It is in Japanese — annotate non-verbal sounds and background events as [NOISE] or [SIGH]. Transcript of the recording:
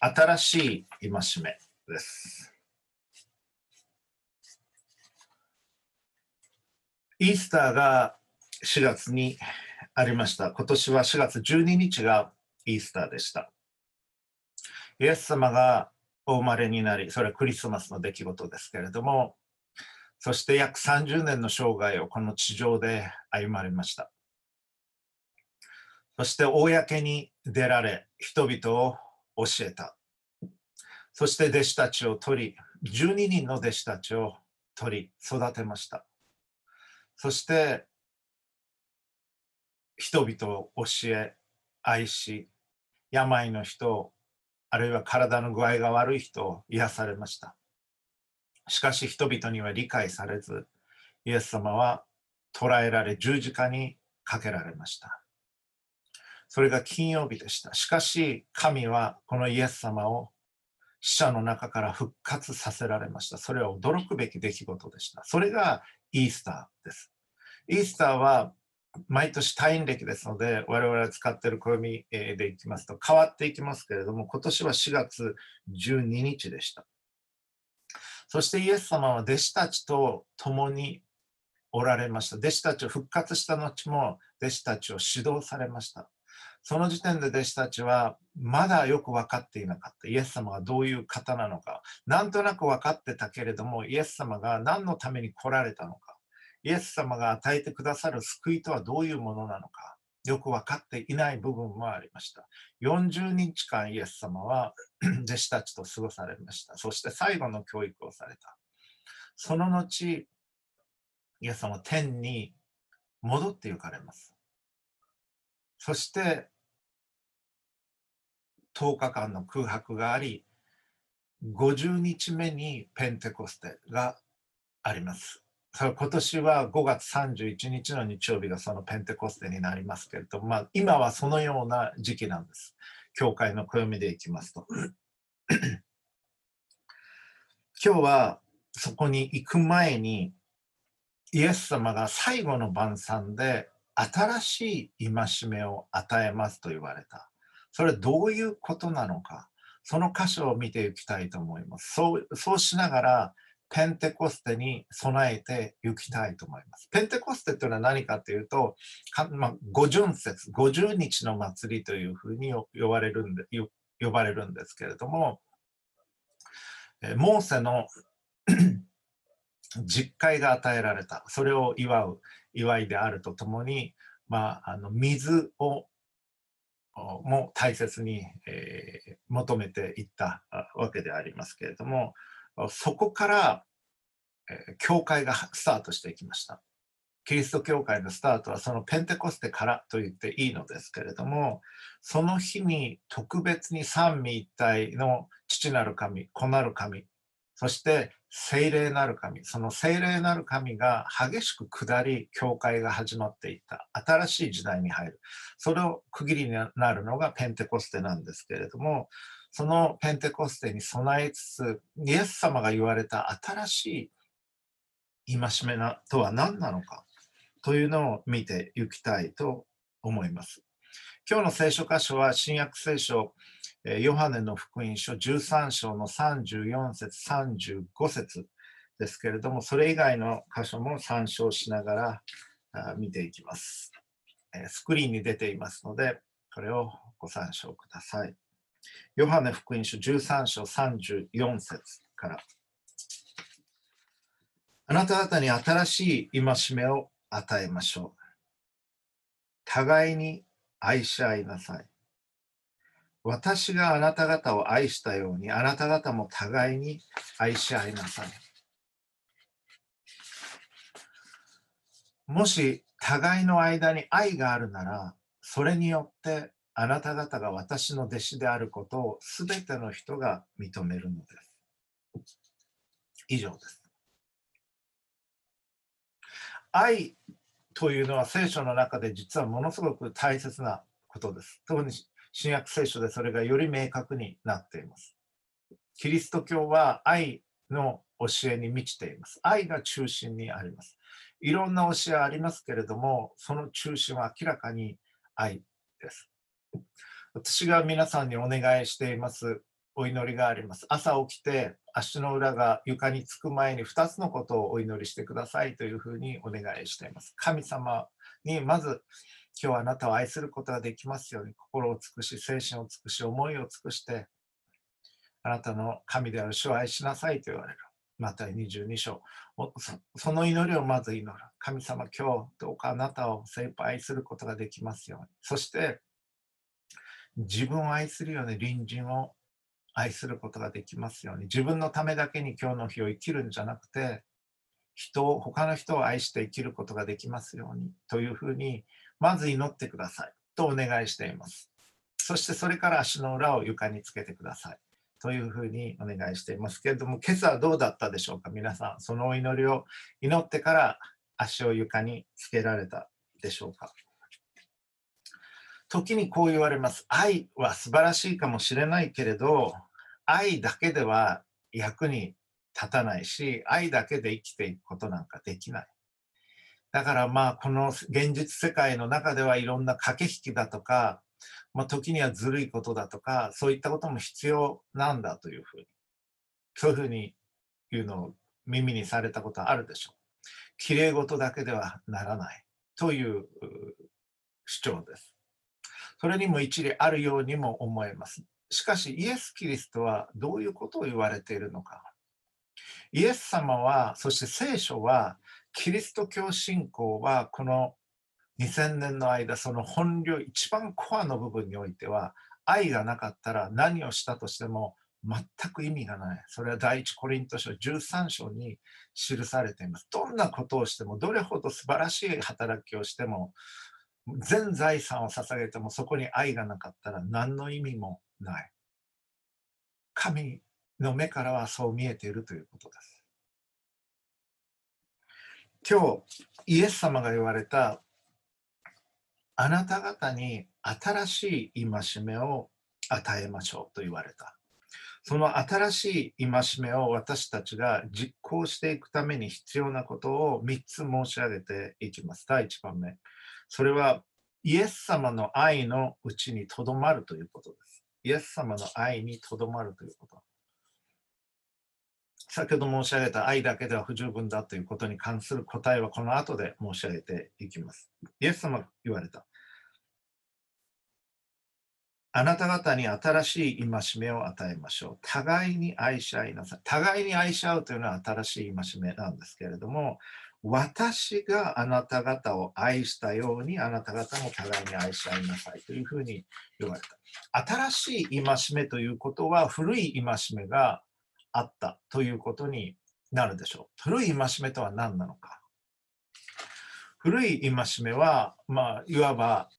新しい戒めです。イースターが4月にありました。今年は4月12日がイースターでした。イエス様がお生まれになり、それはクリスマスの出来事ですけれども、そして約30年の生涯をこの地上で歩まれました。そして公に出られ、人々を教えた。そして弟子たちを取り、12人の弟子たちを取り、育てました。そして人々を教え、愛し、病の人、あるいは体の具合が悪い人を癒されました。しかし人々には理解されず、イエス様は捕らえられ十字架にかけられました。それが金曜日でした。しかし神はこのイエス様を死者の中から復活させられました。それは驚くべき出来事でした。それがイースターです。イースターは毎年退院歴ですので、我々が使っている暦でいきますと変わっていきますけれども、今年は4月12日でした。そしてイエス様は弟子たちと共におられました。弟子たちを復活した後も弟子たちを指導されました。その時点で弟子たちはまだよく分かっていなかった。イエス様がどういう方なのか。なんとなく分かってたけれども、イエス様が何のために来られたのか。イエス様が与えてくださる救いとはどういうものなのか。よく分かっていない部分もありました。40日間イエス様は [CLEARS THROAT] 弟子たちと過ごされました。そして最後の教育をされた。その後、イエス様は天に戻って行かれます。そして10日間の空白があり、50日目にペンテコステがあります。それ今年は5月31日の日曜日がそのペンテコステになりますけれども、まあ、今はそのような時期なんです。教会の暦でいきますと。[CLEARS THROAT] 今日はそこに行く前にイエス様が最後の晩餐で新しい戒めを与えますと言われた。それどういうことなのか、その箇所を見ていきたいと思います。そうそうしながら、ペンテコステに備えていきたいと思います。ペンテコステというのは何かというと、かまあ、五巡節、50日の祭りというふうに呼ばれるんで呼ばれるんですけれども、モーセの [COUGHS] 実会が与えられた、それを祝う祝いであるとともに、まあ、あの水をも大切に、えー、求めていったわけでありますけれども、そこから、えー、教会がスタートしていきました。キリスト教会のスタートはそのペンテコステからと言っていいのですけれども、その日に特別に三位一体の父なる神、子なる神、そして聖霊なる神、その聖霊なる神が激しく下り、教会が始まっていった新しい時代に入る。それを区切りになるのがペンテコステなんですけれども、そのペンテコステに備えつつ、イエス様が言われた新しい戒めなとは何なのかというのを見ていきたいと思います。今日の聖書箇所は新約聖書ヨハネの福音書13章の34節35節ですけれども、それ以外の箇所も参照しながら見ていきます。スクリーンに出ていますので、これをご参照ください。ヨハネ福音書13章34節から。あなた方に新しい戒めを与えましょう。互いに愛し合いなさい。私があなた方を愛したように、あなた方も互いに愛し合いなさい。もし互いの間に愛があるなら、それによってあなた方が私の弟子であることをすべての人が認めるのです。以上です。愛というのは聖書の中で実はものすごく大切なことです。特に新約聖書でそれがより明確になっています。キリスト教は愛の教えに満ちています。愛が中心にあります。いろんな教えありますけれども、その中心は明らかに愛です。私が皆さんにお願いしていますお祈りがあります。朝起きて足の裏が床につく前に2つのことをお祈りしてくださいというふうにお願いしています。神様にまず今日あなたを愛することができますように心を尽くし、精神を尽くし、思いを尽くしてあなたの神である主を愛しなさいと言われる。また22章その祈りをまず祈る。神様、今日どうかあなたを精一杯愛することができますように。そして、自分を愛するように隣人を愛することができますように。自分のためだけに今日の日を生きるんじゃなくて、人を、他の人を愛して生きることができますように。というふうに、まず祈ってください。とお願いしています。そしてそれから足の裏を床につけてください。というふうにお願いしていますけれども、今朝はどうだったでしょうか、皆さん。そのお祈りを祈ってから足を床につけられたでしょうか？時にこう言われます。愛は素晴らしいかもしれないけれど、愛だけでは役に立たないし、愛だけで生きていくことなんかできない。だからまあ、この現実世界の中ではいろんな駆け引きだとか、まあ、時にはずるいことだとか、そういったことも必要なんだというふうに、そういうふうに言うのを耳にされたことはあるでしょう。きれい事だけではならないという主張です。それにも一理あるようにも思えます。しかし、イエス・キリストはどういうことを言われているのか。イエス様は、そして聖書は、キリスト教信仰はこの2000年の間、その本領、一番コアの部分においては、愛がなかったら何をしたとしても全く意味がない。それは第一コリント書13章に記されています。どんなことをしても、どれほど素晴らしい働きをしても、全財産を捧げてもそこに愛がなかったら何の意味もない。神の目からはそう見えているということです。今日、イエス様が言われたあなた方に新しい戒めを与えましょうと言われた。その新しい戒めを私たちが実行していくために必要なことを3つ申し上げていきます。第1番目。それはイエス様の愛のうちにとどまるということです。イエス様の愛にとどまるということ。先ほど申し上げた愛だけでは不十分だということに関する答えはこの後で申し上げていきます。イエス様が言われた。あなた方に新しい戒めを与えましょう。互いに愛し合いなさい。互いに愛し合うというのは新しい戒めなんですけれども、私があなた方を愛したようにあなた方も互いに愛し合いなさいというふうに言われた。新しい戒めということは古い戒めがあったということになるでしょう。古い戒めとは何なのか。古い戒めは、まあ、いわば